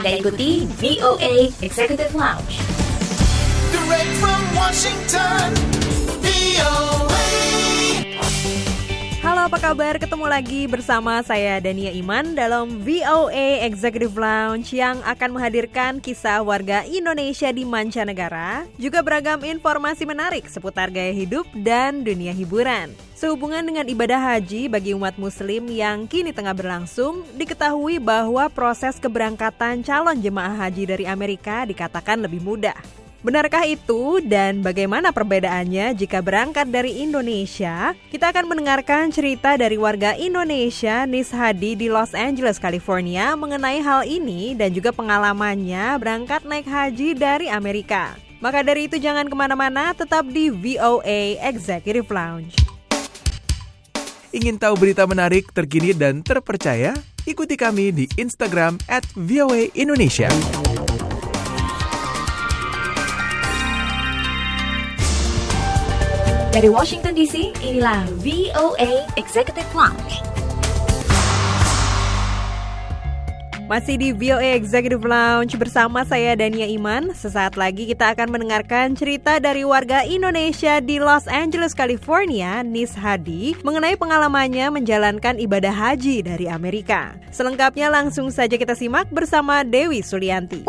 Anda ikuti VOA Executive Lounge. Direct from Washington, VOA. Halo apa kabar? Ketemu lagi bersama saya Dania Iman dalam VOA Executive Lounge yang akan menghadirkan kisah warga Indonesia di mancanegara, juga beragam informasi menarik seputar gaya hidup dan dunia hiburan. Sehubungan dengan ibadah haji bagi umat muslim yang kini tengah berlangsung, diketahui bahwa proses keberangkatan calon jemaah haji dari Amerika dikatakan lebih mudah. Benarkah itu dan bagaimana perbedaannya jika berangkat dari Indonesia? Kita akan mendengarkan cerita dari warga Indonesia Nis Hadi di Los Angeles, California mengenai hal ini dan juga pengalamannya berangkat naik haji dari Amerika. Maka dari itu jangan ke mana-mana, tetap di VOA Executive Lounge. Ingin tahu berita menarik, terkini, dan terpercaya? Ikuti kami di Instagram at Indonesia. Dari Washington DC, inilah VOA Executive Lounge. Masih di VOA Executive Lounge bersama saya Dania Iman. Sesaat lagi kita akan mendengarkan cerita dari warga Indonesia di Los Angeles, California, Nis Hadi, mengenai pengalamannya menjalankan ibadah haji dari Amerika. Selengkapnya langsung saja kita simak bersama Dewi Sulianti.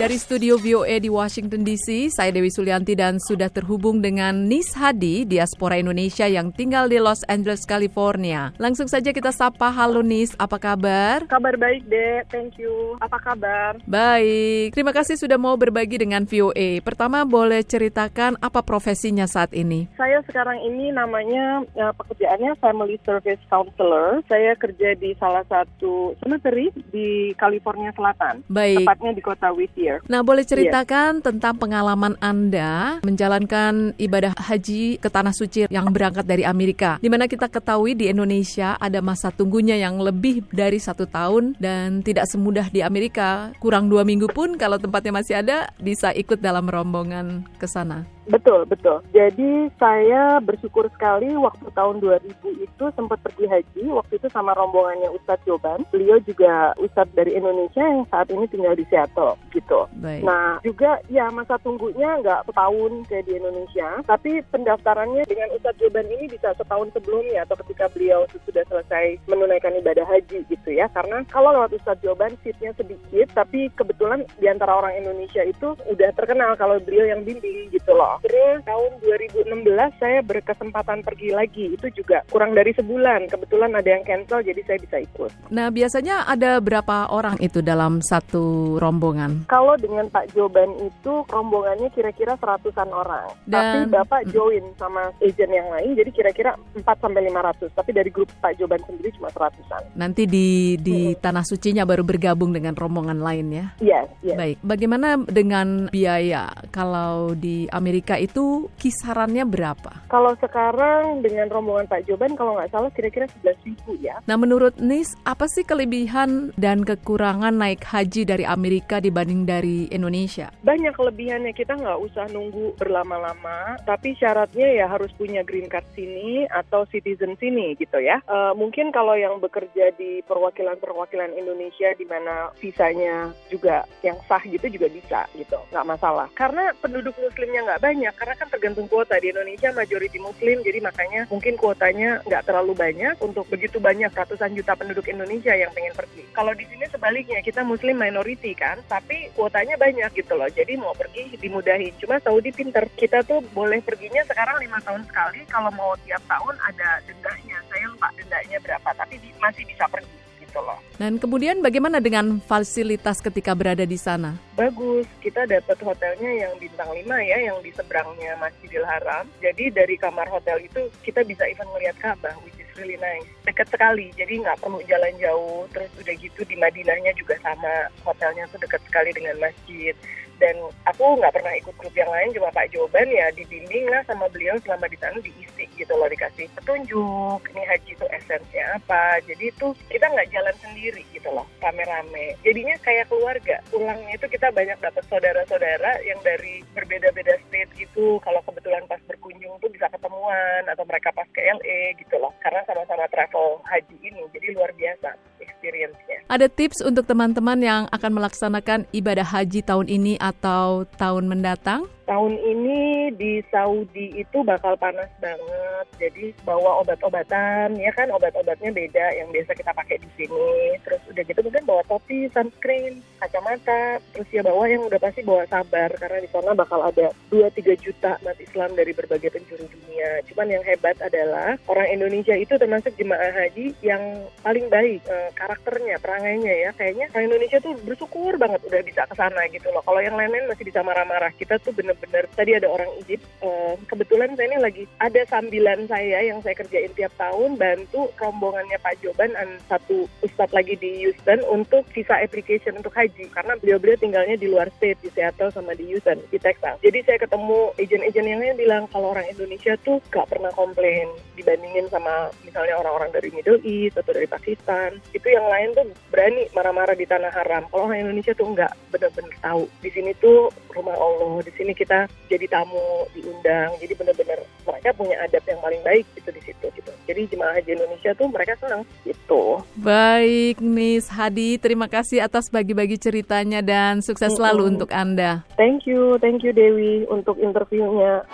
Dari studio VOA di Washington DC, saya Dewi Sulianti dan sudah terhubung dengan Nis Hadi, diaspora Indonesia yang tinggal di Los Angeles, California. Langsung saja kita sapa, halo Nis, apa kabar? Kabar baik, Dek. Thank you. Apa kabar? Baik, terima kasih sudah mau berbagi dengan VOA. Pertama, boleh ceritakan apa profesinya saat ini? Saya sekarang ini namanya eh, pekerjaannya Family Service Counselor. Saya kerja di salah satu cemetery di California Selatan. Baik. Tepatnya di kota Whittier. Nah, boleh ceritakan tentang pengalaman Anda menjalankan ibadah haji ke Tanah Suci yang berangkat dari Amerika. Di mana kita ketahui di Indonesia ada masa tunggunya yang lebih dari satu tahun dan tidak semudah di Amerika. Kurang dua minggu pun kalau tempatnya masih ada bisa ikut dalam rombongan ke sana. Betul, betul. Jadi saya bersyukur sekali waktu tahun 2000 itu sempat pergi haji. Waktu itu sama rombongannya Ustadz Joban. Beliau juga Ustadz dari Indonesia yang saat ini tinggal di Seattle gitu. Baik. Nah juga ya masa tunggunya nggak setahun kayak di Indonesia. Tapi pendaftarannya dengan Ustadz Joban ini bisa setahun sebelumnya atau ketika beliau sudah selesai menunaikan ibadah haji gitu ya. Karena kalau lewat Ustadz Joban seatnya sedikit, tapi kebetulan di antara orang Indonesia itu udah terkenal kalau beliau yang bimbing gitu loh. Terus tahun 2016 saya berkesempatan pergi lagi. Itu juga kurang dari sebulan. Kebetulan ada yang cancel jadi saya bisa ikut. Nah, biasanya ada berapa orang itu dalam satu rombongan? Kalau dengan Pak Joban itu rombongannya kira-kira seratusan orang. Tapi Dan- Bapak join sama agent yang lain jadi kira-kira 4 sampai 500. Tapi dari grup Pak Joban sendiri cuma seratusan. Nanti di di tanah sucinya baru bergabung dengan rombongan lain ya. Yes, yes. Baik, bagaimana dengan biaya? Kalau di Amerika itu kisarannya berapa? Kalau sekarang dengan rombongan Pak Joban kalau nggak salah kira-kira 11 ribu ya. Nah, menurut Nis, apa sih kelebihan dan kekurangan naik haji dari Amerika dibanding dari Indonesia? Banyak kelebihannya kita nggak usah nunggu berlama-lama, tapi syaratnya ya harus punya green card sini atau citizen sini gitu ya. Eh, mungkin kalau yang bekerja di perwakilan-perwakilan Indonesia di mana visanya juga yang sah gitu juga bisa gitu, nggak masalah. Karena penduduk muslimnya nggak banyak, karena kan tergantung kuota di Indonesia majority muslim, jadi makanya mungkin kuotanya nggak terlalu banyak untuk begitu banyak ratusan juta penduduk Indonesia yang pengen pergi. Kalau di sini sebaliknya kita muslim minority kan, tapi kuotanya banyak gitu loh. Jadi mau pergi dimudahin. Cuma Saudi pinter, kita tuh boleh perginya sekarang lima tahun sekali. Kalau mau tiap tahun ada dendanya. Saya lupa dendanya berapa, tapi masih bisa pergi gitu loh. Dan kemudian bagaimana dengan fasilitas ketika berada di sana? Bagus, kita dapat hotelnya yang bintang 5 ya, yang di seberangnya Masjidil Haram. Jadi dari kamar hotel itu kita bisa even ngeliat Ka'bah, which is really nice. Dekat sekali, jadi nggak perlu jalan jauh. Terus udah gitu di Madinahnya juga sama, hotelnya tuh dekat sekali dengan masjid. Dan aku nggak pernah ikut grup yang lain, cuma Pak Joban ya dibimbing lah sama beliau selama di sana diisi gitu loh, dikasih petunjuk, ini haji itu esensinya apa. Jadi itu kita nggak jalan sendiri gitu loh, rame-rame. Jadinya kayak keluarga. Pulangnya itu kita banyak dapat saudara-saudara yang dari berbeda-beda state gitu. Kalau kebetulan pas berkunjung tuh bisa ketemuan atau mereka pas ke LA gitu loh. Karena sama-sama travel haji ini, jadi luar biasa experience-nya. Ada tips untuk teman-teman yang akan melaksanakan ibadah haji tahun ini atau tahun mendatang? Tahun ini di Saudi itu bakal panas banget, jadi bawa obat-obatan, ya kan obat-obatnya beda yang biasa kita pakai di sini. Terus udah gitu mungkin bawa topi, sunscreen, kacamata, terus ya bawa yang udah pasti bawa sabar karena di sana bakal ada 2-3 juta umat Islam dari berbagai penjuru dunia. Cuman yang hebat adalah orang Indonesia itu termasuk jemaah haji yang paling baik eh, karakternya, perangainya ya. Kayaknya orang Indonesia tuh bersyukur banget udah bisa ke sana gitu loh. Kalau yang lain-lain masih bisa marah-marah. Kita tuh bener-bener tadi ada orang Egypt. eh, kebetulan saya ini lagi ada sambilan saya yang saya kerjain tiap tahun bantu rombongannya Pak Joban an satu ustadz lagi di Houston untuk visa application untuk haji karena beliau-beliau tinggalnya di luar state di Seattle sama di Houston di Texas. Jadi saya ketemu agent-agent yang lain bilang kalau orang Indonesia tuh gak pernah komplain dibandingin sama misalnya orang-orang dari Middle East atau dari Pakistan. Itu yang lain tuh berani marah-marah di tanah haram. Kalau orang Indonesia tuh enggak bener-bener tahu. Di sini tuh rumah Allah. Di sini kita jadi tamu, diundang. Jadi bener-bener mereka punya adab yang paling baik gitu di situ gitu. Jadi jemaah haji Indonesia tuh mereka senang gitu. Baik, Miss Hadi, terima kasih atas bagi-bagi ceritanya dan sukses selalu untuk Anda. Thank you, thank you Dewi untuk interviewnya.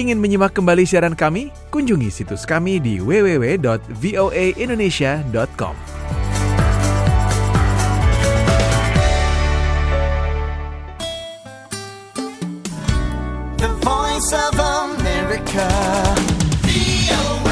Ingin menyimak kembali siaran kami? Kunjungi situs kami di www.voaindonesia.com. The voice of America. VOA.